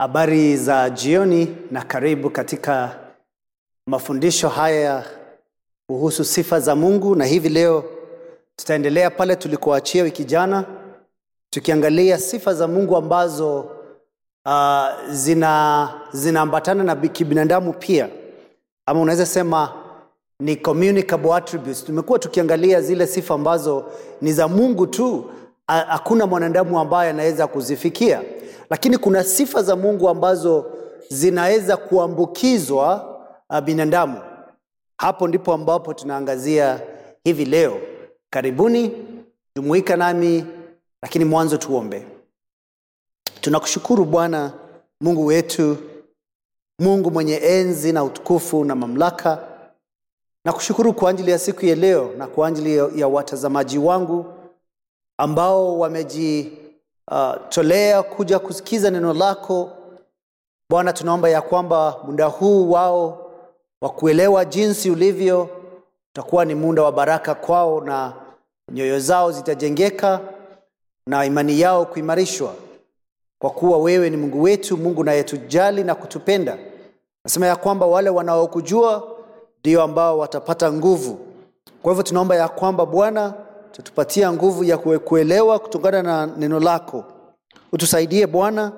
Habari za jioni na karibu katika mafundisho haya kuhusu sifa za Mungu, na hivi leo tutaendelea pale tulikoachia wiki jana, tukiangalia sifa za Mungu ambazo uh, zina zinaambatana na kibinadamu pia, ama unaweza sema ni communicable attributes. Tumekuwa tukiangalia zile sifa ambazo ni za Mungu tu, hakuna mwanadamu ambaye anaweza kuzifikia, lakini kuna sifa za Mungu ambazo zinaweza kuambukizwa uh, binadamu. Hapo ndipo ambapo tunaangazia hivi leo. Karibuni, jumuika nami, lakini mwanzo tuombe. Tunakushukuru Bwana Mungu wetu, Mungu mwenye enzi na utukufu na mamlaka. Nakushukuru kwa ajili ya siku ya leo na kwa ajili ya- watazamaji wangu ambao wamejitolea kuja kusikiza neno lako. Bwana, tunaomba ya kwamba muda huu wao wa kuelewa jinsi ulivyo utakuwa ni muda wa baraka kwao, na nyoyo zao zitajengeka na imani yao kuimarishwa, kwa kuwa wewe ni Mungu wetu, Mungu nayetujali na kutupenda. Nasema ya kwamba wale wanaokujua ndio ambao watapata nguvu. Kwa hivyo tunaomba ya kwamba Bwana tutupatia nguvu ya kuelewa kutokana na neno lako. Utusaidie Bwana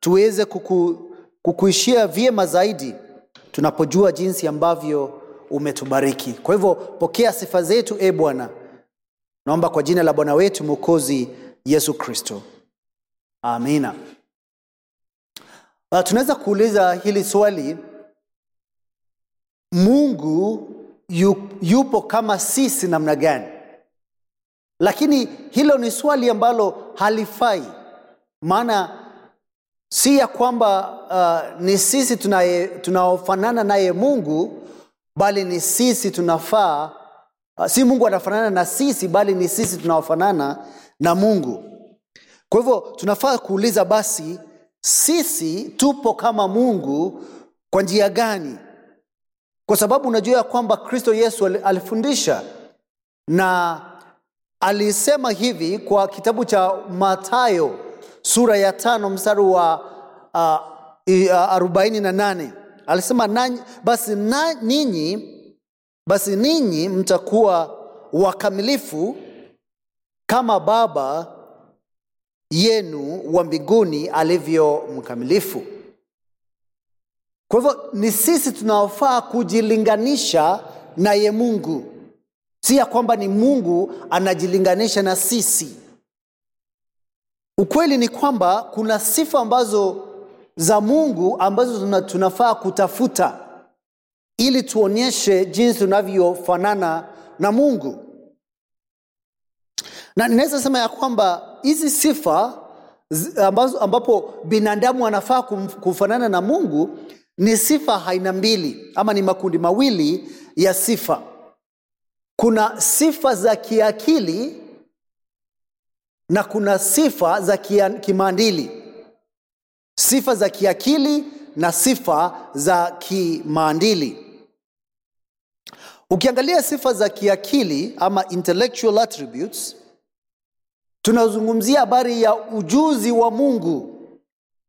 tuweze kuku, kukuishia vyema zaidi tunapojua jinsi ambavyo umetubariki. Kwa hivyo pokea sifa zetu e Bwana, naomba kwa jina la Bwana wetu Mwokozi Yesu Kristo, amina. Uh, tunaweza kuuliza hili swali, Mungu yupo kama sisi namna gani? Lakini hilo ni swali ambalo halifai, maana si ya kwamba uh, ni sisi tunaofanana naye Mungu, bali ni sisi tunafaa uh, si Mungu anafanana na sisi, bali ni sisi tunaofanana na Mungu. Kwa hivyo tunafaa kuuliza basi, sisi tupo kama Mungu kwa njia gani? Kwa sababu unajua ya kwamba Kristo Yesu alifundisha na alisema hivi kwa kitabu cha Mathayo sura ya tano mstari wa arobaini na nane alisema nanyi, basi na, ninyi basi ninyi mtakuwa wakamilifu kama Baba yenu wa mbinguni alivyo mkamilifu. Kwa hivyo ni sisi tunaofaa kujilinganisha naye Mungu, si ya kwamba ni Mungu anajilinganisha na sisi. Ukweli ni kwamba kuna sifa ambazo za Mungu ambazo tuna- tunafaa kutafuta ili tuonyeshe jinsi tunavyofanana na Mungu, na ninaweza sema ya kwamba hizi sifa ambazo, ambapo binadamu anafaa kufanana na Mungu ni sifa aina mbili ama ni makundi mawili ya sifa. Kuna sifa za kiakili na kuna sifa za kimaadili. Sifa za kiakili na sifa za kimaandili Ukiangalia sifa za kiakili ama intellectual attributes, tunazungumzia habari ya ujuzi wa Mungu,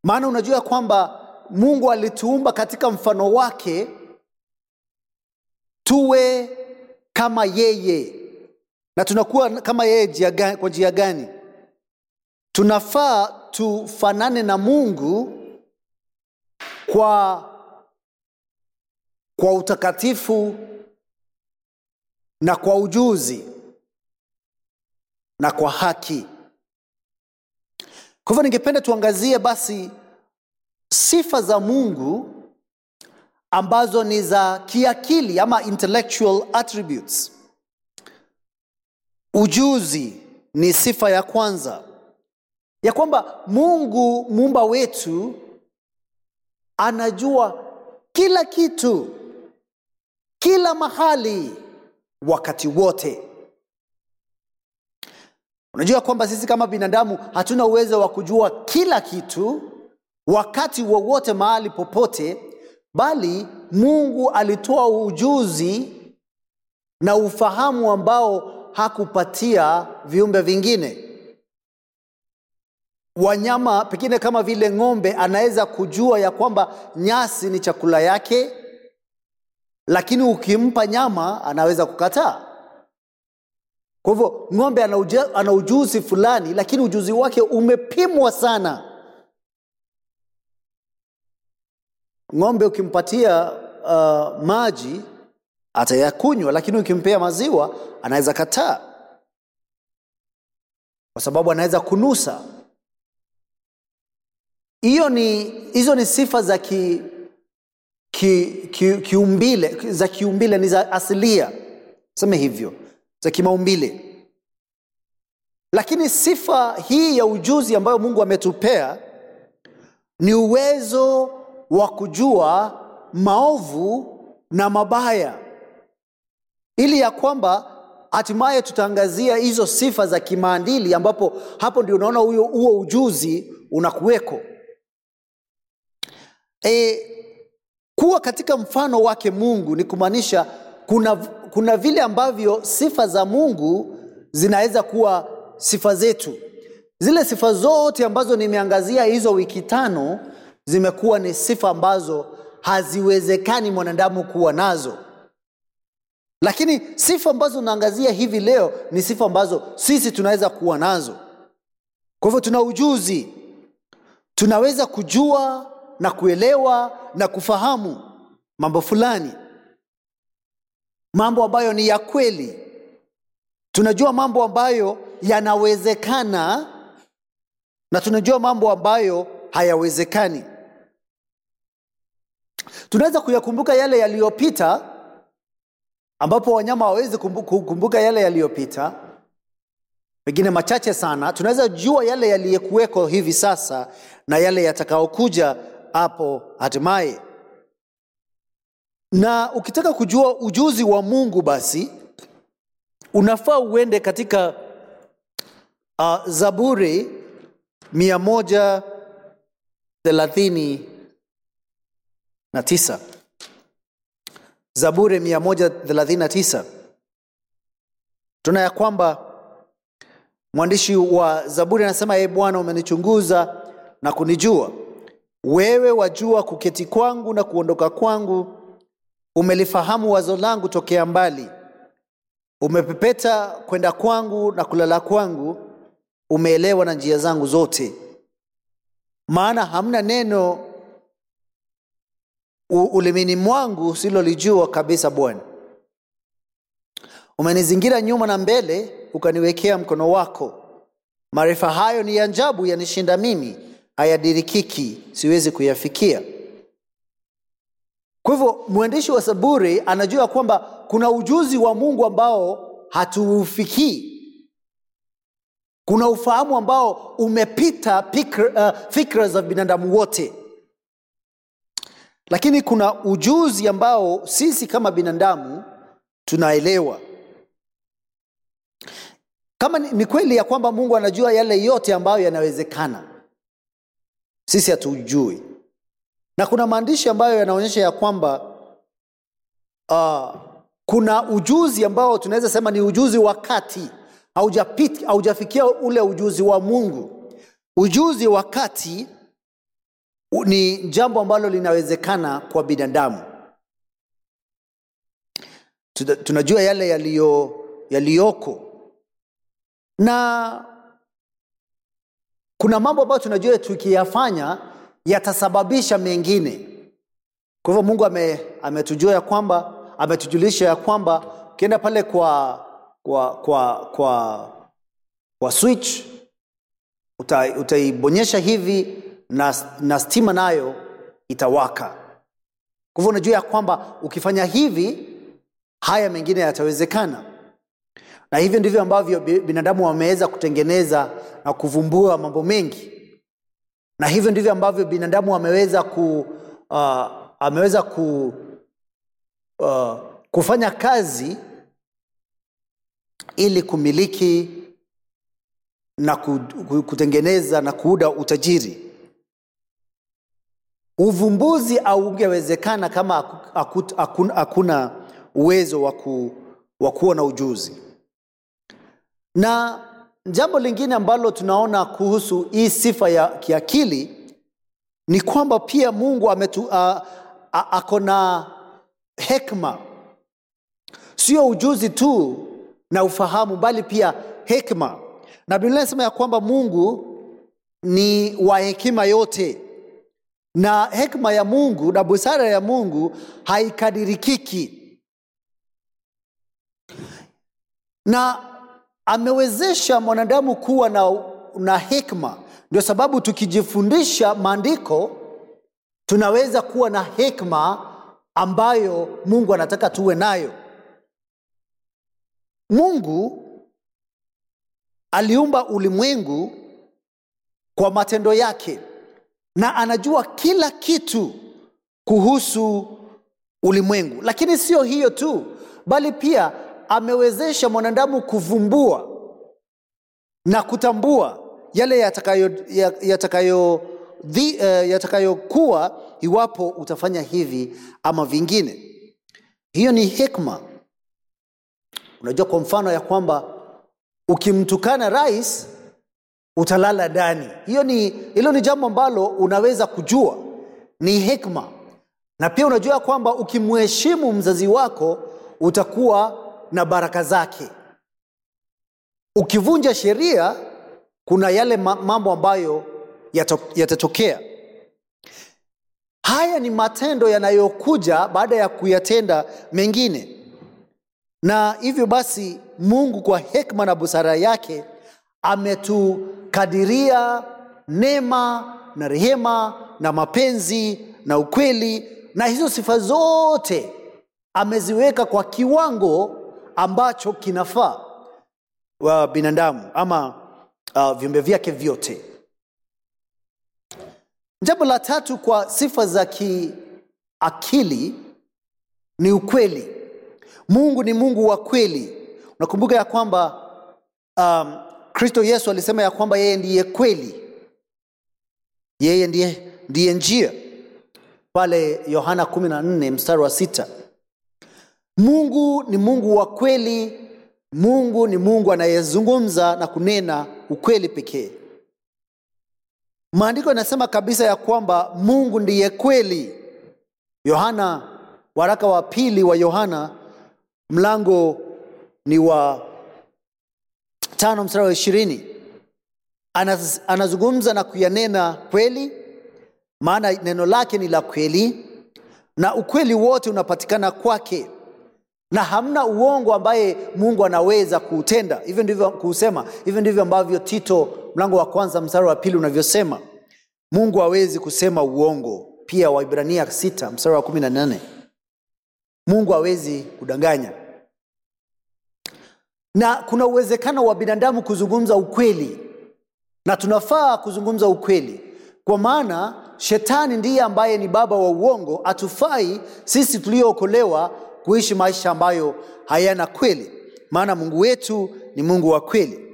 maana unajua kwamba Mungu alituumba katika mfano wake tuwe kama yeye, na tunakuwa kama yeye kwa njia gani? Tunafaa tufanane na Mungu kwa kwa utakatifu na kwa ujuzi na kwa haki. Kwa hivyo ningependa tuangazie basi sifa za Mungu ambazo ni za kiakili ama intellectual attributes. Ujuzi ni sifa ya kwanza, ya kwamba Mungu muumba wetu anajua kila kitu, kila mahali, wakati wote. Unajua kwamba sisi kama binadamu hatuna uwezo wa kujua kila kitu wakati wowote mahali popote, bali Mungu alitoa ujuzi na ufahamu ambao hakupatia viumbe vingine. wanyama pengine kama vile ng'ombe anaweza kujua ya kwamba nyasi ni chakula yake lakini ukimpa nyama anaweza kukataa kwa hivyo ng'ombe ana ujuzi fulani lakini ujuzi wake umepimwa sana ng'ombe ukimpatia uh, maji atayakunywa lakini ukimpea maziwa anaweza kataa. Kwa sababu anaweza kunusa. Hiyo ni hizo ni sifa za ki, ki, ki, kiumbile za kiumbile ni za asilia. Seme hivyo za kimaumbile. Lakini sifa hii ya ujuzi ambayo mungu ametupea ni uwezo wa kujua maovu na mabaya. Ili ya kwamba hatimaye tutaangazia hizo sifa za kimaadili ambapo hapo ndio unaona huyo huo ujuzi unakuweko. E, kuwa katika mfano wake mungu ni kumaanisha kuna, kuna vile ambavyo sifa za mungu zinaweza kuwa sifa zetu. Zile sifa zote ambazo nimeangazia hizo wiki tano zimekuwa ni sifa ambazo haziwezekani mwanadamu kuwa nazo. Lakini sifa ambazo unaangazia hivi leo ni sifa ambazo sisi tunaweza kuwa nazo. Kwa hivyo tuna ujuzi. Tunaweza kujua na kuelewa na kufahamu mambo fulani. Mambo ambayo ni ya kweli. Tunajua mambo ambayo yanawezekana na tunajua mambo ambayo hayawezekani tunaweza kuyakumbuka yale yaliyopita ambapo wanyama hawawezi kukumbuka yale yaliyopita. Pengine machache sana. Tunaweza jua yale yaliyokuweko hivi sasa na yale yatakaokuja hapo hatimaye. Na ukitaka kujua ujuzi wa mungu basi unafaa uende katika uh, zaburi mia moja thelathini na tisa. Zaburi mia moja thelathini na tisa. Tuna ya kwamba mwandishi wa zaburi anasema ee bwana umenichunguza na kunijua. Wewe wajua kuketi kwangu na kuondoka kwangu. Umelifahamu wazo langu tokea mbali. Umepepeta kwenda kwangu na kulala kwangu. Umeelewa na njia zangu zote. Maana hamna neno ulimini mwangu silolijua kabisa bwana. Umenizingira nyuma na mbele ukaniwekea mkono wako. Maarifa hayo ni ya ajabu yanishinda mimi hayadirikiki siwezi kuyafikia. Kwa hivyo mwandishi wa saburi anajua kwamba kuna ujuzi wa mungu ambao hatuufikii. Kuna ufahamu ambao umepita fikra, uh, fikra za binadamu wote lakini kuna ujuzi ambao sisi kama binadamu tunaelewa. Kama ni, kweli ya kwamba mungu anajua yale yote ambayo yanawezekana sisi hatujui. Na kuna maandishi ambayo yanaonyesha ya kwamba uh, kuna ujuzi ambao tunaweza sema ni ujuzi wa kati. Haujafikia ule ujuzi wa mungu. Ujuzi wa kati ni jambo ambalo linawezekana kwa binadamu. Tunajua yale yaliyo yaliyoko. Na kuna mambo ambayo tunajua tukiyafanya yatasababisha mengine. Kwa hivyo mungu ame, ya kwamba ametujulisha ya kwamba ukienda pale kwa kwa kwa kwa, kwa switch uta, utaibonyesha hivi na, na stima nayo itawaka. Kwa hivyo unajua ya kwamba ukifanya hivi haya mengine yatawezekana. Na hivyo ndivyo ambavyo binadamu wameweza kutengeneza na kuvumbua mambo mengi. Na hivyo ndivyo ambavyo binadamu ameweza ku uh, ameweza ku uh, kufanya kazi ili kumiliki na ku- ku- kutengeneza na kuuda utajiri uvumbuzi haungewezekana kama haku- haku- hakuna- uwezo wa ku- wa kuwa na ujuzi. Na jambo lingine ambalo tunaona kuhusu hii sifa ya kiakili ni kwamba pia Mungu ametu, ako na hekma sio ujuzi tu na ufahamu, bali pia hekma Na Biblia inasema ya kwamba Mungu ni wa hekima yote, na hekima ya Mungu na busara ya Mungu haikadirikiki, na amewezesha mwanadamu kuwa na, na hekima. Ndio sababu tukijifundisha maandiko tunaweza kuwa na hekima ambayo Mungu anataka tuwe nayo. Mungu aliumba ulimwengu kwa matendo yake na anajua kila kitu kuhusu ulimwengu. Lakini sio hiyo tu, bali pia amewezesha mwanadamu kuvumbua na kutambua yale yatakayo yatakayo uh, eh, yatakayokuwa iwapo utafanya hivi ama vingine. Hiyo ni hikma Unajua, kwa mfano ya kwamba ukimtukana rais utalala ndani. Hiyo ni hilo ni jambo ambalo unaweza kujua, ni hikma Na pia unajua kwamba ukimheshimu mzazi wako utakuwa na baraka zake. Ukivunja sheria, kuna yale mambo ambayo yatatokea. Haya ni matendo yanayokuja baada ya kuyatenda mengine, na hivyo basi Mungu kwa hekma na busara yake ametukadiria neema na rehema na mapenzi na ukweli, na hizo sifa zote ameziweka kwa kiwango ambacho kinafaa wa binadamu ama uh, viumbe vyake vyote. Jambo la tatu kwa sifa za kiakili ni ukweli. Mungu ni Mungu wa kweli. Unakumbuka ya kwamba um, Kristo Yesu alisema ya kwamba yeye ndiye kweli, yeye ndiye, ndiye njia pale Yohana 14 mstari wa sita. Mungu ni Mungu wa kweli. Mungu ni Mungu anayezungumza na kunena ukweli pekee. Maandiko yanasema kabisa ya kwamba Mungu ndiye kweli. Yohana, waraka wa pili wa Yohana mlango ni wa tano mstari wa ishirini Anaz, anazungumza na kuyanena kweli, maana neno lake ni la kweli, na ukweli wote unapatikana kwake, na hamna uongo ambaye Mungu anaweza kuutenda. Hivyo ndivyo kuusema, hivyo ndivyo ambavyo Tito mlango wa kwanza mstari wa pili unavyosema. Mungu hawezi kusema uongo. Pia Waibrania sita mstari wa kumi na nane Mungu hawezi kudanganya, na kuna uwezekano wa binadamu kuzungumza ukweli, na tunafaa kuzungumza ukweli, kwa maana shetani ndiye ambaye ni baba wa uongo. Hatufai sisi tuliookolewa kuishi maisha ambayo hayana kweli, maana Mungu wetu ni Mungu wa kweli.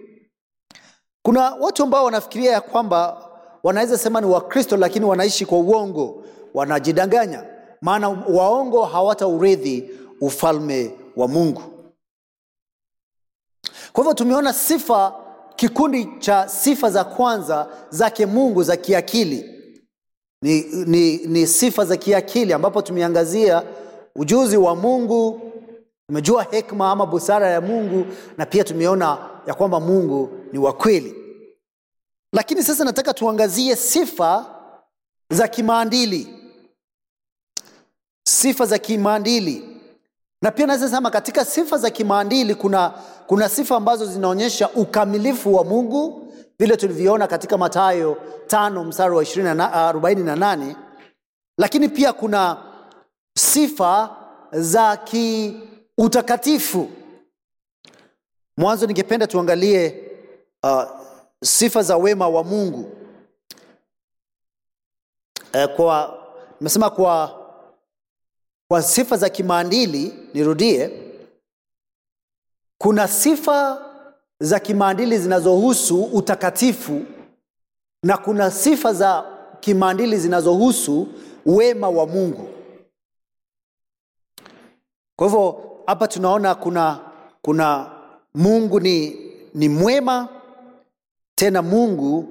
Kuna watu ambao wanafikiria ya kwamba wanaweza sema ni Wakristo lakini wanaishi kwa uongo, wanajidanganya, maana waongo hawataurithi ufalme wa Mungu. Kwa hivyo tumeona sifa, kikundi cha sifa za kwanza zake Mungu za kiakili ni, ni, ni sifa za kiakili ambapo tumeangazia ujuzi wa Mungu, tumejua hekma ama busara ya Mungu, na pia tumeona ya kwamba Mungu ni wa kweli. Lakini sasa nataka tuangazie sifa za kimaandili sifa za kimaadili. Na pia naweza sema katika sifa za kimaandili kuna, kuna sifa ambazo zinaonyesha ukamilifu wa Mungu vile tulivyoona katika matayo tano mstari wa 48, lakini pia kuna sifa za kiutakatifu. Mwanzo ningependa tuangalie uh, sifa za wema wa Mungu. uh, kwa nimesema kwa, kwa sifa za kimaandili, nirudie, kuna sifa za kimaandili zinazohusu utakatifu na kuna sifa za kimaandili zinazohusu wema wa Mungu. Kwa hivyo hapa tunaona kuna, kuna Mungu ni, ni mwema tena Mungu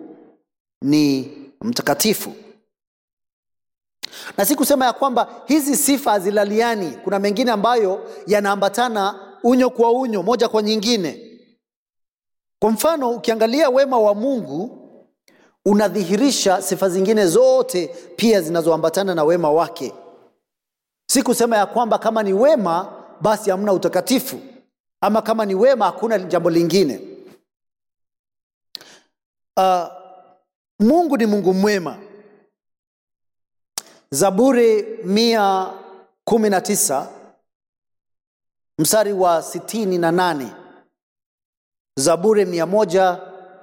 ni mtakatifu. Na si kusema ya kwamba hizi sifa hazilaliani. Kuna mengine ambayo yanaambatana unyo kwa unyo, moja kwa nyingine. Kwa mfano, ukiangalia wema wa Mungu unadhihirisha sifa zingine zote pia zinazoambatana na wema wake. Si kusema ya kwamba kama ni wema basi hamna utakatifu, ama kama ni wema hakuna jambo lingine. Uh, Mungu ni Mungu mwema. Zaburi mia kumi na tisa mstari wa sitini na nane Zaburi mia moja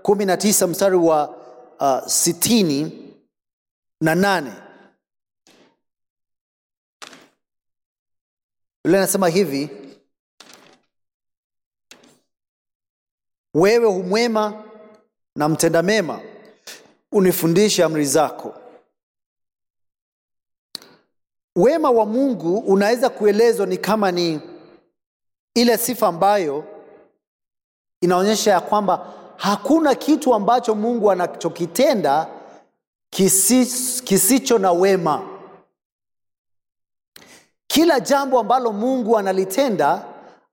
kumi na tisa mstari wa uh, sitini na nane yule anasema hivi: wewe humwema na mtenda mema, unifundishe amri zako. Wema wa Mungu unaweza kuelezwa ni kama ni ile sifa ambayo inaonyesha ya kwamba hakuna kitu ambacho Mungu anachokitenda kisi, kisicho na wema. Kila jambo ambalo Mungu analitenda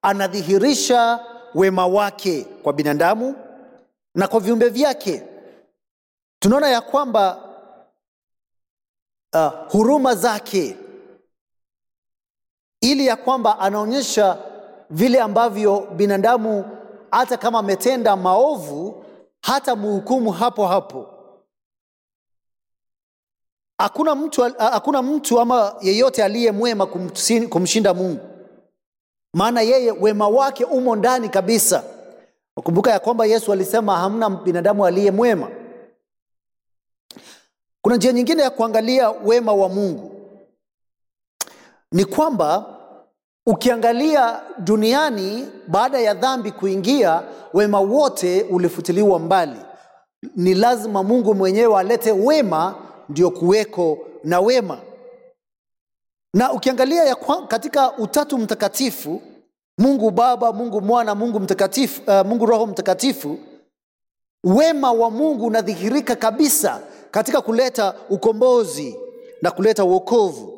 anadhihirisha wema wake kwa binadamu na kwa viumbe vyake. Tunaona ya kwamba uh, huruma zake ili ya kwamba anaonyesha vile ambavyo binadamu hata kama ametenda maovu hata muhukumu hapo hapo. Hakuna mtu, hakuna mtu ama yeyote aliye mwema kumshinda Mungu, maana yeye wema wake umo ndani kabisa. Kumbuka ya kwamba Yesu alisema hamna binadamu aliye mwema. Kuna njia nyingine ya kuangalia wema wa Mungu ni kwamba ukiangalia duniani baada ya dhambi kuingia, wema wote ulifutiliwa mbali. Ni lazima Mungu mwenyewe alete wema ndio kuweko na wema. Na ukiangalia ya kwa, katika Utatu Mtakatifu, Mungu Baba, Mungu Mwana, Mungu Mtakatifu, uh, Mungu Roho Mtakatifu, wema wa Mungu unadhihirika kabisa katika kuleta ukombozi na kuleta wokovu,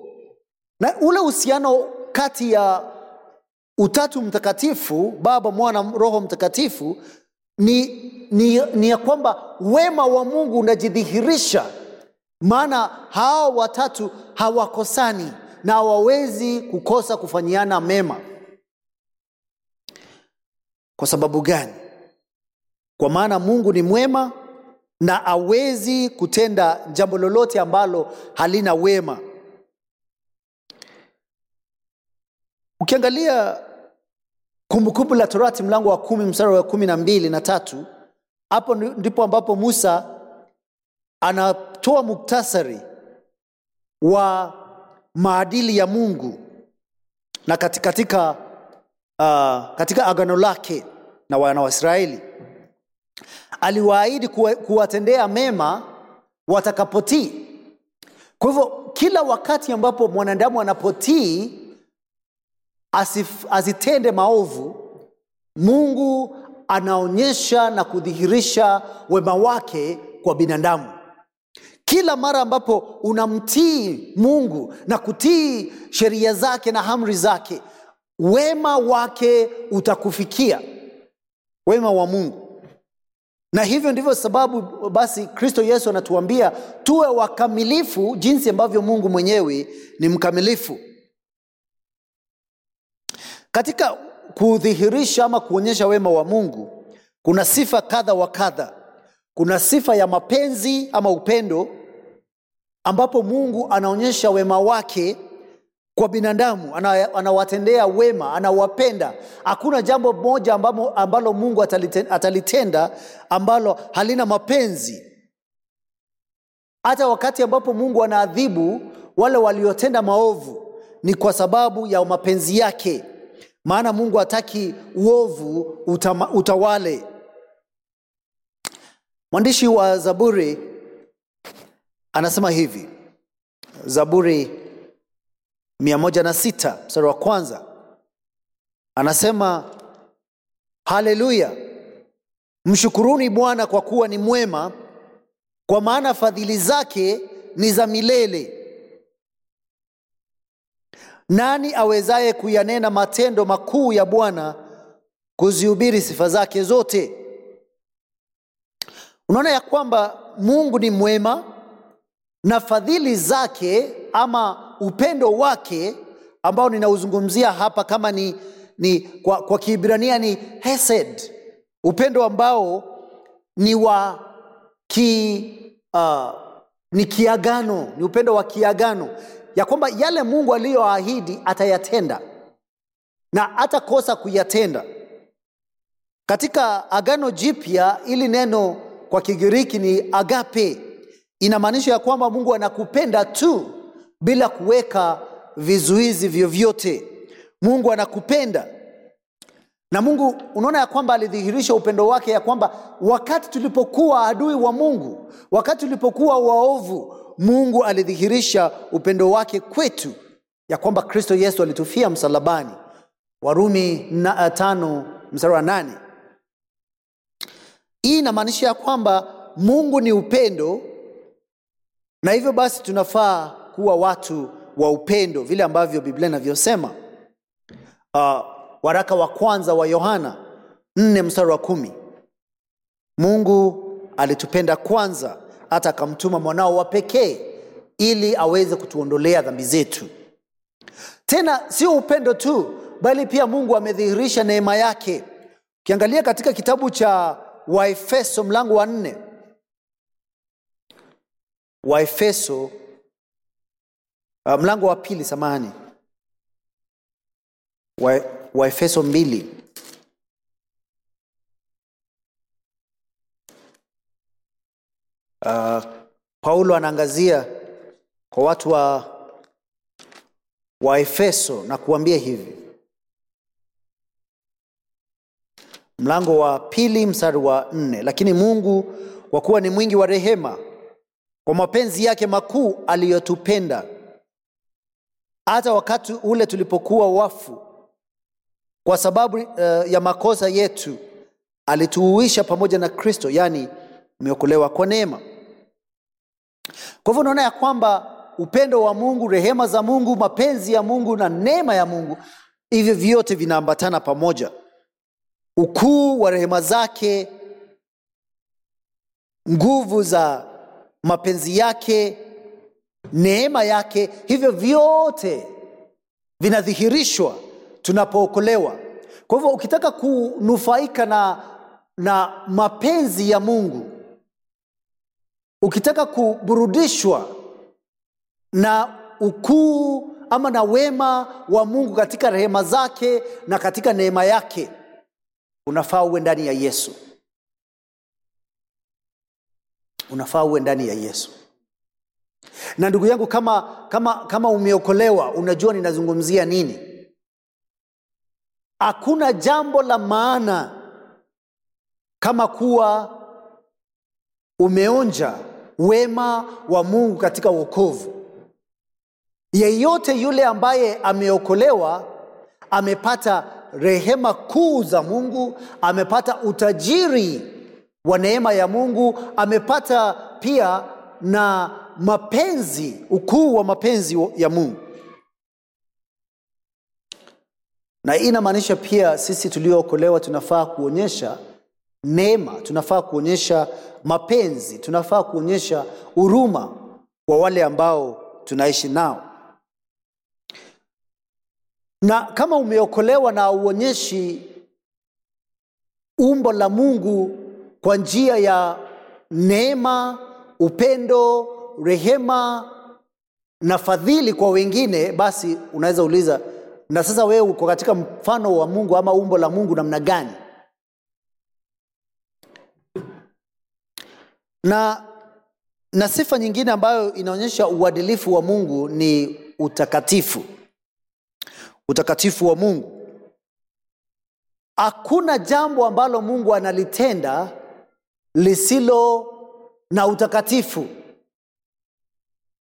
na ule uhusiano kati ya Utatu Mtakatifu, Baba, Mwana, Roho Mtakatifu ni, ni, ni ya kwamba wema wa Mungu unajidhihirisha maana hawa watatu hawakosani na hawawezi kukosa kufanyiana mema. Kwa sababu gani? Kwa maana Mungu ni mwema na hawezi kutenda jambo lolote ambalo halina wema. Ukiangalia Kumbukumbu la Torati mlango wa kumi mstari wa kumi na mbili na tatu hapo ndipo ambapo Musa anatoa muktasari wa maadili ya Mungu na katika, katika, uh, katika agano lake na wana waisraeli aliwaahidi kuwatendea mema watakapotii. Kwa hivyo kila wakati ambapo mwanadamu anapotii asif, asitende maovu, Mungu anaonyesha na kudhihirisha wema wake kwa binadamu. Kila mara ambapo unamtii Mungu na kutii sheria zake na amri zake, wema wake utakufikia, wema wa Mungu. Na hivyo ndivyo sababu basi Kristo Yesu anatuambia tuwe wakamilifu jinsi ambavyo Mungu mwenyewe ni mkamilifu. Katika kudhihirisha ama kuonyesha wema wa Mungu, kuna sifa kadha wa kadha. Kuna sifa ya mapenzi ama upendo, ambapo Mungu anaonyesha wema wake kwa binadamu, anawatendea wema, anawapenda. Hakuna jambo moja ambalo, ambalo Mungu atalitenda ambalo halina mapenzi. Hata wakati ambapo Mungu anaadhibu wale waliotenda maovu, ni kwa sababu ya mapenzi yake, maana Mungu hataki uovu utama, utawale. Mwandishi wa Zaburi anasema hivi, Zaburi mia moja na sita mstari wa kwanza anasema haleluya, mshukuruni Bwana kwa kuwa ni mwema, kwa maana fadhili zake ni za milele. Nani awezaye kuyanena matendo makuu ya Bwana, kuzihubiri sifa zake zote? Unaona ya kwamba Mungu ni mwema na fadhili zake ama upendo wake ambao ninauzungumzia hapa kama ni, ni kwa, kwa Kiebrania ni hesed, upendo ambao ni wa ki, uh, ni kiagano, ni upendo wa kiagano, ya kwamba yale Mungu aliyoahidi atayatenda na hatakosa kuyatenda. Katika Agano Jipya, ili neno kwa Kigiriki ni agape, inamaanisha ya kwamba Mungu anakupenda tu bila kuweka vizuizi vyovyote. Mungu anakupenda na Mungu, unaona ya kwamba alidhihirisha upendo wake, ya kwamba wakati tulipokuwa adui wa Mungu, wakati tulipokuwa waovu, Mungu alidhihirisha upendo wake kwetu, ya kwamba Kristo Yesu alitufia msalabani. Warumi na, tano mstari wa nane. Hii inamaanisha ya kwamba Mungu ni upendo, na hivyo basi tunafaa kuwa watu wa upendo vile ambavyo Biblia inavyosema. Uh, waraka wa kwanza wa Yohana nne mstari wa kumi Mungu alitupenda kwanza hata akamtuma mwanao wa pekee ili aweze kutuondolea dhambi zetu. Tena sio upendo tu, bali pia Mungu amedhihirisha neema yake. Ukiangalia katika kitabu cha Waefeso mlango wa nne, Waefeso uh, mlango wa pili, samahani, wa, Waefeso mbili uh, Paulo anaangazia kwa watu wa efeso na kuambia hivi, mlango wa pili mstari wa nne lakini Mungu kwa kuwa ni mwingi wa rehema, kwa mapenzi yake makuu aliyotupenda, hata wakati ule tulipokuwa wafu kwa sababu uh, ya makosa yetu, alituuisha pamoja na Kristo, yaani umeokolewa kwa neema. Kwa hivyo unaona ya kwamba upendo wa Mungu, rehema za Mungu, mapenzi ya Mungu na neema ya Mungu, hivyo vyote vinaambatana pamoja. Ukuu wa rehema zake, nguvu za mapenzi yake, neema yake, hivyo vyote vinadhihirishwa tunapookolewa. Kwa hivyo ukitaka kunufaika na, na mapenzi ya Mungu, ukitaka kuburudishwa na ukuu ama na wema wa Mungu katika rehema zake na katika neema yake, unafaa uwe ndani ya Yesu, unafaa uwe ndani ya Yesu. Na ndugu yangu, kama, kama, kama umeokolewa, unajua ninazungumzia nini. Hakuna jambo la maana kama kuwa umeonja wema wa Mungu katika wokovu. Yeyote yule ambaye ameokolewa amepata rehema kuu za Mungu, amepata utajiri wa neema ya Mungu, amepata pia na mapenzi, ukuu wa mapenzi ya Mungu. Na hii inamaanisha pia sisi tuliookolewa tunafaa kuonyesha neema, tunafaa kuonyesha mapenzi, tunafaa kuonyesha huruma kwa wale ambao tunaishi nao. Na kama umeokolewa na uonyeshi umbo la Mungu kwa njia ya neema, upendo, rehema na fadhili kwa wengine, basi unaweza uliza, na sasa wewe uko katika mfano wa Mungu ama umbo la Mungu namna gani? Na na sifa nyingine ambayo inaonyesha uadilifu wa Mungu ni utakatifu. Utakatifu wa Mungu. Hakuna jambo ambalo Mungu analitenda lisilo na utakatifu.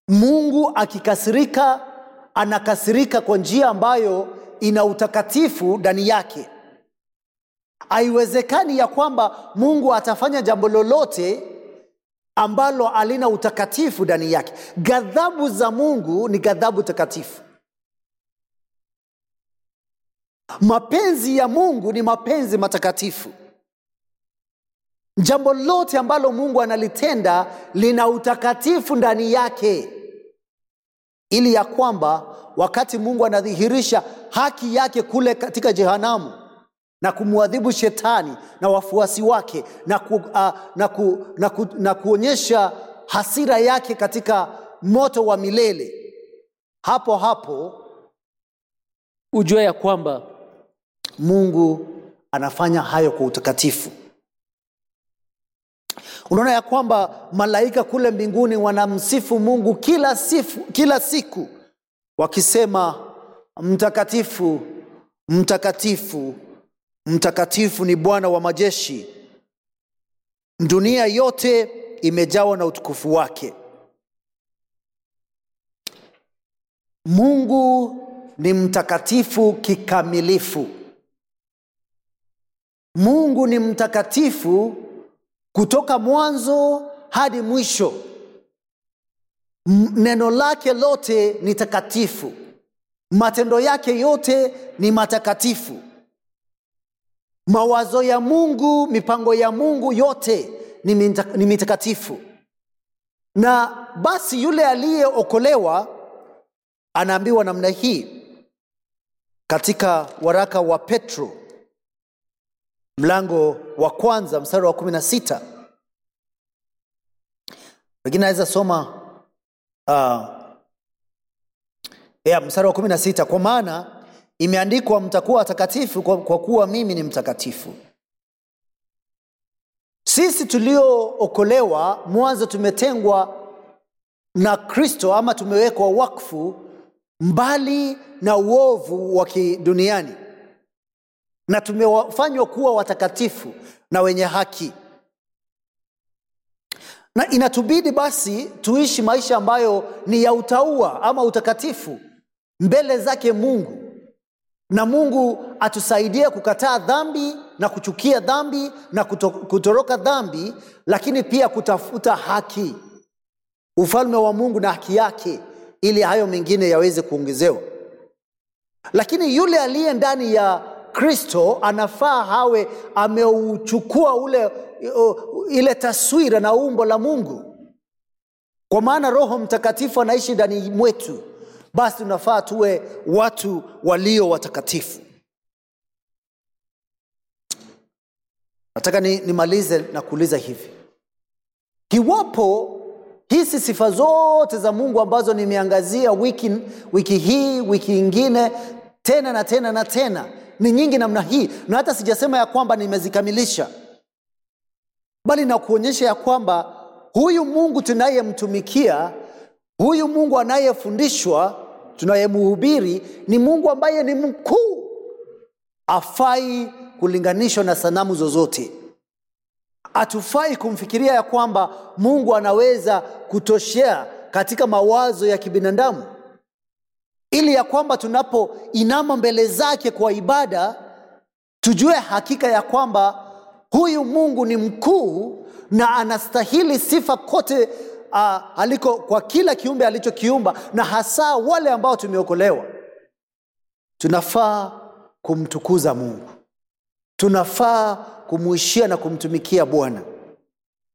Mungu akikasirika, anakasirika kwa njia ambayo ina utakatifu ndani yake. haiwezekani ya kwamba mungu atafanya jambo lolote ambalo alina utakatifu ndani yake. Ghadhabu za mungu ni ghadhabu takatifu. Mapenzi ya mungu ni mapenzi matakatifu. Jambo lote ambalo mungu analitenda lina utakatifu ndani yake. Ili ya kwamba wakati mungu anadhihirisha haki yake kule katika jehanamu na kumwadhibu shetani na wafuasi wake na, ku, uh, na, ku, na, ku, na kuonyesha hasira yake katika moto wa milele. Hapo hapo ujue ya kwamba mungu anafanya hayo kwa utakatifu. Unaona ya kwamba malaika kule mbinguni wanamsifu mungu kila, sifu, kila siku wakisema mtakatifu mtakatifu mtakatifu ni bwana wa majeshi. Dunia yote imejawa na utukufu wake. Mungu ni mtakatifu kikamilifu. Mungu ni mtakatifu kutoka mwanzo hadi mwisho. Neno lake lote ni takatifu. Matendo yake yote ni matakatifu mawazo ya mungu mipango ya mungu yote ni, mita, ni mitakatifu. Na basi yule aliyeokolewa anaambiwa namna hii katika waraka wa petro mlango wa kwanza mstari wa kumi na sita. Wengine naweza soma uh, yeah, mstari wa kumi na sita. Kwa maana imeandikwa mtakuwa watakatifu kwa, kwa kuwa mimi ni mtakatifu. Sisi tuliookolewa mwanzo tumetengwa na kristo ama tumewekwa wakfu mbali na uovu wa kiduniani. Na tumefanywa kuwa watakatifu na wenye haki. Na inatubidi basi tuishi maisha ambayo ni ya utaua ama utakatifu mbele zake mungu na mungu atusaidie kukataa dhambi na kuchukia dhambi na kuto, kutoroka dhambi lakini pia kutafuta haki. Ufalme wa mungu na haki yake ili hayo mengine yaweze kuongezewa. Lakini yule aliye ndani ya kristo anafaa hawe ameuchukua ule ile taswira na umbo la mungu. Kwa maana roho mtakatifu anaishi ndani mwetu basi tunafaa tuwe watu walio watakatifu. Nataka nimalize ni na kuuliza hivi. Iwapo hizi sifa zote za mungu ambazo nimeangazia wiki, wiki hii wiki ingine tena na tena na tena ni nyingi namna hii na hata sijasema ya kwamba nimezikamilisha. Bali na kuonyesha ya kwamba huyu mungu tunayemtumikia huyu mungu anayefundishwa tunayemhubiri ni mungu ambaye ni mkuu. Afai kulinganishwa na sanamu zozote. Hatufai kumfikiria ya kwamba mungu anaweza kutoshea katika mawazo ya kibinadamu. Ili ya kwamba tunapoinama mbele zake kwa ibada tujue hakika ya kwamba huyu mungu ni mkuu na anastahili sifa kote uh, aliko kwa kila kiumbe alichokiumba na hasa wale ambao tumeokolewa. Tunafaa kumtukuza mungu. Tunafaa kumuishia na kumtumikia bwana.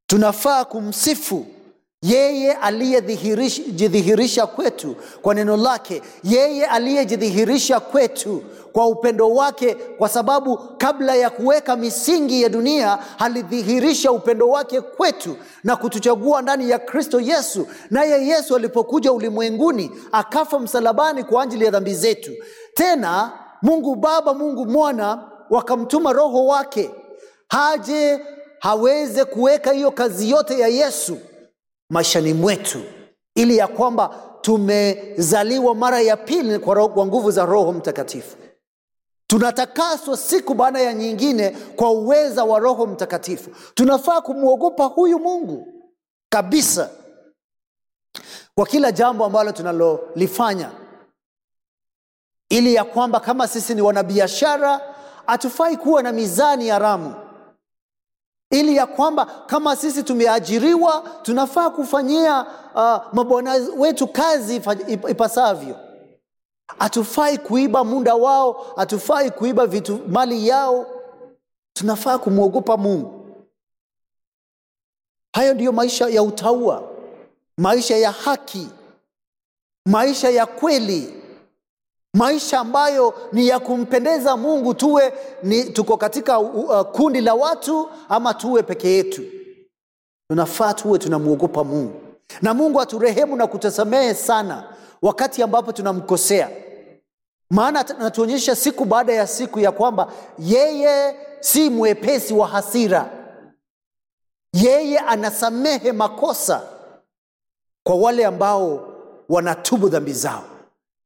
Tunafaa kumsifu yeye aliyejidhihirisha kwetu kwa neno lake. Yeye aliyejidhihirisha kwetu kwa upendo wake kwa sababu kabla ya kuweka misingi ya dunia alidhihirisha upendo wake kwetu na kutuchagua ndani ya kristo yesu. Naye yesu alipokuja ulimwenguni akafa msalabani kwa ajili ya dhambi zetu. Tena mungu baba mungu mwana wakamtuma roho wake. Haje haweze kuweka hiyo kazi yote ya yesu maishani mwetu ili ya kwamba tumezaliwa mara ya pili kwa, kwa nguvu za roho mtakatifu. Tunatakaswa siku baada ya nyingine kwa uweza wa roho mtakatifu. Tunafaa kumwogopa huyu mungu kabisa kwa kila jambo ambalo tunalolifanya ili ya kwamba kama sisi ni wanabiashara hatufai kuwa na mizani haramu ili ya kwamba kama sisi tumeajiriwa tunafaa kufanyia uh, mabwana wetu kazi ipasavyo. Hatufai kuiba muda wao hatufai kuiba vitu mali yao. Tunafaa kumwogopa mungu. Hayo ndiyo maisha ya utaua maisha ya haki maisha ya kweli maisha ambayo ni ya kumpendeza mungu tuwe ni tuko katika uh, kundi la watu ama tuwe peke yetu. Tunafaa tuwe tunamwogopa mungu. Na mungu aturehemu na kutusamehe sana wakati ambapo tunamkosea. Maana anatuonyesha siku baada ya siku ya kwamba yeye si mwepesi wa hasira. Yeye anasamehe makosa kwa wale ambao wanatubu dhambi zao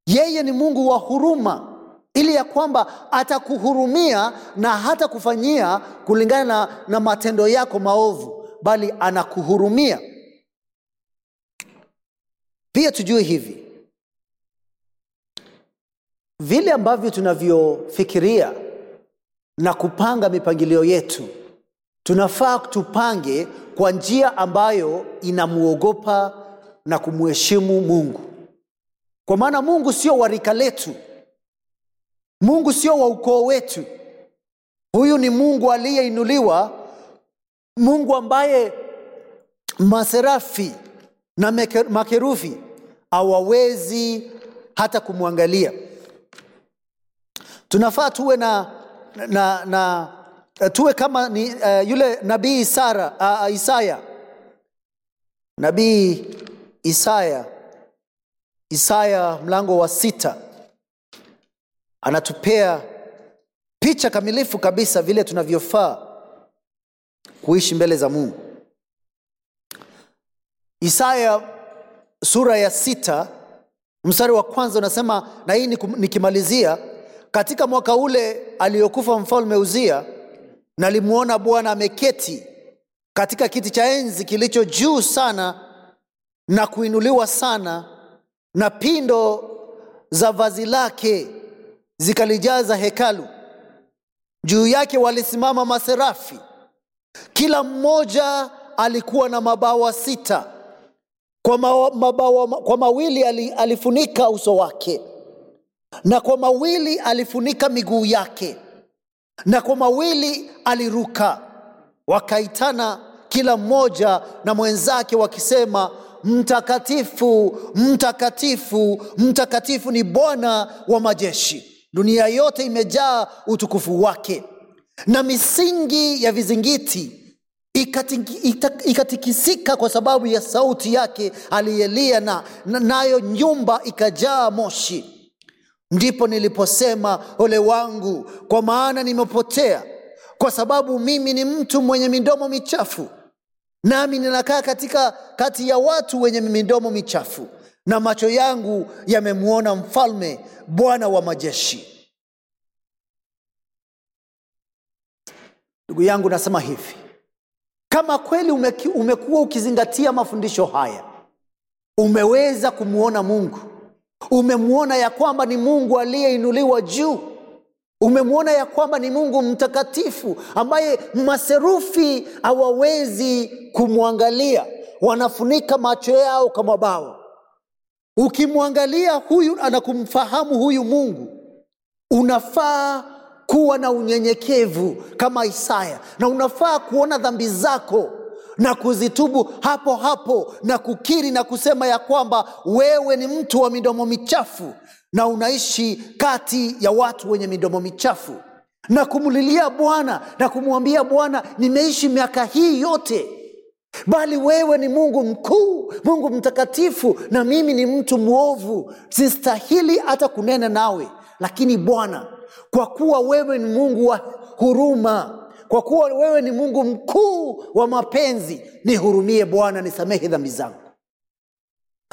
yeye ni mungu wa huruma ili ya kwamba atakuhurumia na hata kufanyia kulingana na, na matendo yako maovu bali anakuhurumia. Pia tujue hivi. Vile ambavyo tunavyofikiria na kupanga mipangilio yetu tunafaa tupange kwa njia ambayo inamwogopa na kumheshimu mungu kwa maana mungu sio wa rika letu. Mungu sio wa ukoo wetu. Huyu ni mungu aliyeinuliwa mungu ambaye maserafi na makerufi hawawezi hata kumwangalia. Tunafaa tuwe na, na, na tuwe kama ni, uh, yule nabii Isara, uh, Isaya. Nabii Isaya Isaya mlango wa sita anatupea picha kamilifu kabisa vile tunavyofaa kuishi mbele za Mungu. Isaya sura ya sita mstari wa kwanza unasema, na hii nikimalizia, katika mwaka ule aliyokufa mfalme Uzia, nalimwona Bwana ameketi katika kiti cha enzi kilicho juu sana na kuinuliwa sana, na pindo za vazi lake zikalijaza hekalu. Juu yake walisimama maserafi, kila mmoja alikuwa na mabawa sita. Kwa, ma, mabawa, kwa mawili alifunika uso wake, na kwa mawili alifunika miguu yake, na kwa mawili aliruka. Wakaitana kila mmoja na mwenzake wakisema, mtakatifu, mtakatifu, mtakatifu ni Bwana wa majeshi, dunia yote imejaa utukufu wake. Na misingi ya vizingiti ikatikisika kwa sababu ya sauti yake aliyelia, na na- nayo nyumba ikajaa moshi. Ndipo niliposema, ole wangu, kwa maana nimepotea, kwa sababu mimi ni mtu mwenye midomo michafu, nami ninakaa katika kati ya watu wenye midomo michafu, na macho yangu yamemwona Mfalme, Bwana wa majeshi. Ndugu yangu, nasema hivi, kama kweli umekuwa ukizingatia mafundisho haya, umeweza kumwona Mungu, umemwona ya kwamba ni Mungu aliyeinuliwa juu, umemwona ya kwamba ni Mungu mtakatifu ambaye maserufi hawawezi kumwangalia, wanafunika macho yao kwa mabawa. Ukimwangalia huyu na kumfahamu huyu Mungu, unafaa kuwa na unyenyekevu kama Isaya, na unafaa kuona dhambi zako na kuzitubu hapo hapo na kukiri na kusema ya kwamba wewe ni mtu wa midomo michafu na unaishi kati ya watu wenye midomo michafu, na kumlilia Bwana na kumwambia Bwana, nimeishi miaka hii yote. Bali wewe ni Mungu mkuu, Mungu mtakatifu, na mimi ni mtu mwovu, sistahili hata kunena nawe. Lakini Bwana, kwa kuwa wewe ni Mungu wa huruma, kwa kuwa wewe ni Mungu mkuu wa mapenzi, nihurumie Bwana, nisamehe dhambi zangu.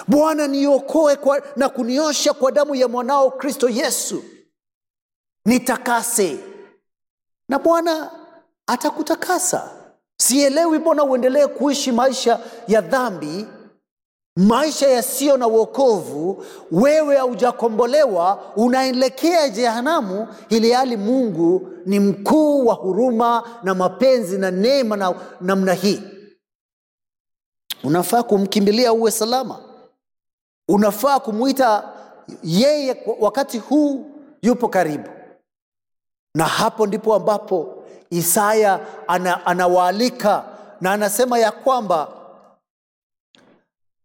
Bwana, niokoe na kuniosha kwa damu ya mwanao Kristo Yesu, nitakase na Bwana atakutakasa. Sielewi mbona uendelee kuishi maisha ya dhambi maisha yasiyo na uokovu, wewe haujakombolewa, unaelekea jehanamu, ili hali Mungu ni mkuu wa huruma na mapenzi na neema na namna hii. Unafaa kumkimbilia uwe salama, unafaa kumwita yeye wakati huu yupo karibu, na hapo ndipo ambapo Isaya ana, anawaalika na anasema ya kwamba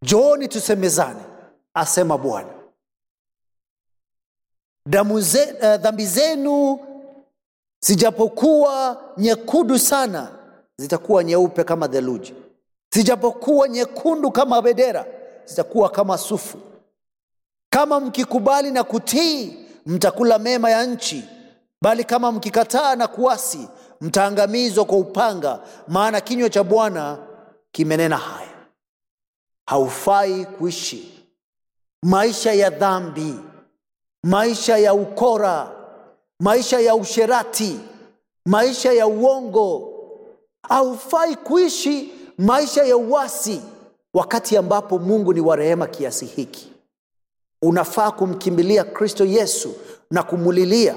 Njooni asema Bwana. Damu ze, uh, dhambi zenu zijapokuwa nyekundu sana, zitakuwa nyeupe kama theluji; zijapokuwa nyekundu kama bendera, zitakuwa kama sufu. Kama mkikubali na kutii, mtakula mema ya nchi, bali kama mkikataa na kuasi, mtaangamizwa kwa upanga, maana kinywa cha Bwana kimenena haya. Haufai kuishi maisha ya dhambi, maisha ya ukora, maisha ya usherati, maisha ya uongo. Haufai kuishi maisha ya uasi, wakati ambapo Mungu ni wa rehema kiasi hiki. Unafaa kumkimbilia Kristo Yesu na kumulilia,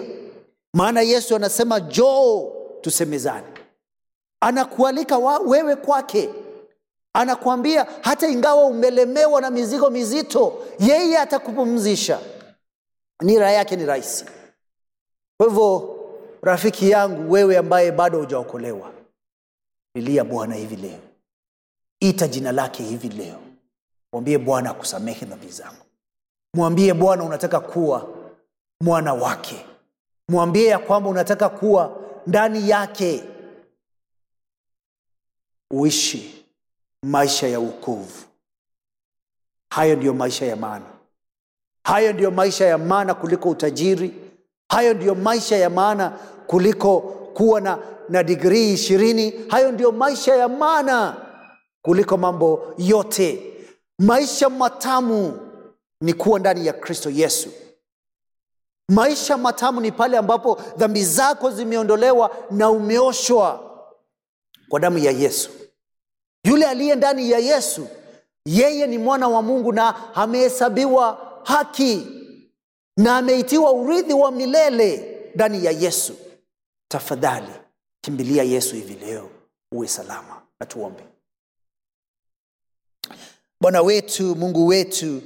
maana Yesu anasema njoo tusemezane. Anakualika wewe kwake anakuambia hata ingawa umelemewa na mizigo mizito, yeye atakupumzisha. Nira yake ni rahisi. Kwa hivyo, rafiki yangu, wewe ambaye bado hujaokolewa, lilia Bwana hivi leo, ita jina lake hivi leo, mwambie Bwana akusamehe dhambi zangu, mwambie Bwana unataka kuwa mwana wake, mwambie ya kwamba unataka kuwa ndani yake, uishi maisha ya wokovu. Hayo ndiyo maisha ya maana, hayo ndiyo maisha ya maana kuliko utajiri, hayo ndiyo maisha ya maana kuliko kuwa na, na digrii ishirini. Hayo ndiyo maisha ya maana kuliko mambo yote. Maisha matamu ni kuwa ndani ya Kristo Yesu. Maisha matamu ni pale ambapo dhambi zako zimeondolewa na umeoshwa kwa damu ya Yesu. Yule aliye ndani ya Yesu, yeye ni mwana wa Mungu na amehesabiwa haki na ameitiwa urithi wa milele ndani ya Yesu. Tafadhali kimbilia Yesu hivi leo, uwe salama. Na tuombe. Bwana wetu, Mungu wetu,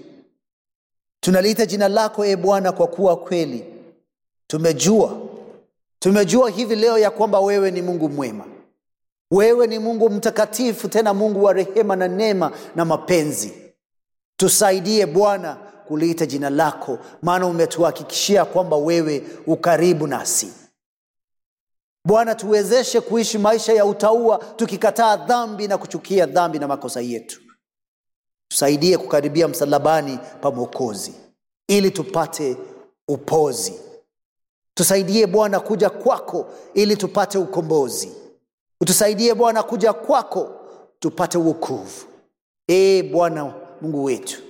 tunaliita jina lako e Bwana, kwa kuwa kweli tumejua tumejua hivi leo ya kwamba wewe ni Mungu mwema wewe ni Mungu mtakatifu, tena Mungu wa rehema na neema na mapenzi. Tusaidie Bwana kuliita jina lako, maana umetuhakikishia kwamba wewe ukaribu nasi. Bwana, tuwezeshe kuishi maisha ya utaua tukikataa dhambi na kuchukia dhambi na makosa yetu. Tusaidie kukaribia msalabani pa Mwokozi ili tupate upozi. Tusaidie Bwana kuja kwako ili tupate ukombozi. Utusaidie Bwana kuja kwako tupate wokovu. e Bwana Mungu wetu,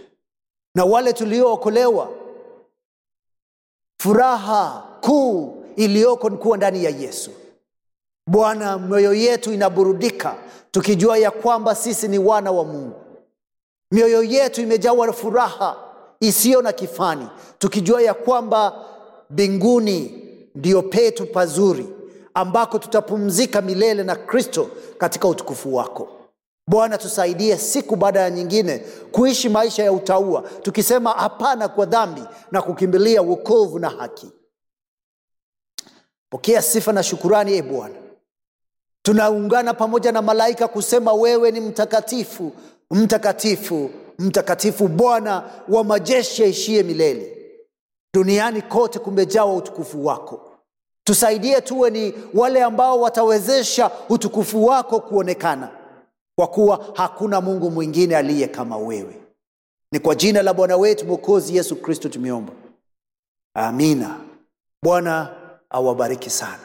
na wale tuliookolewa, furaha kuu iliyoko ni kuwa ndani ya Yesu. Bwana, mioyo yetu inaburudika tukijua ya kwamba sisi ni wana wa Mungu. Mioyo yetu imejawa furaha isiyo na kifani tukijua ya kwamba mbinguni ndiyo petu pazuri ambako tutapumzika milele na Kristo katika utukufu wako. Bwana, tusaidie siku baada ya nyingine kuishi maisha ya utaua tukisema hapana kwa dhambi na kukimbilia wokovu na haki. Pokea sifa na shukurani, e Bwana. Tunaungana pamoja na malaika kusema wewe ni mtakatifu, mtakatifu, mtakatifu, Bwana wa majeshi aishie milele. Duniani kote kumejawa utukufu wako. Tusaidie tuwe ni wale ambao watawezesha utukufu wako kuonekana, kwa kuwa hakuna Mungu mwingine aliye kama wewe. Ni kwa jina la Bwana wetu Mwokozi Yesu Kristo tumeomba, amina. Bwana awabariki sana.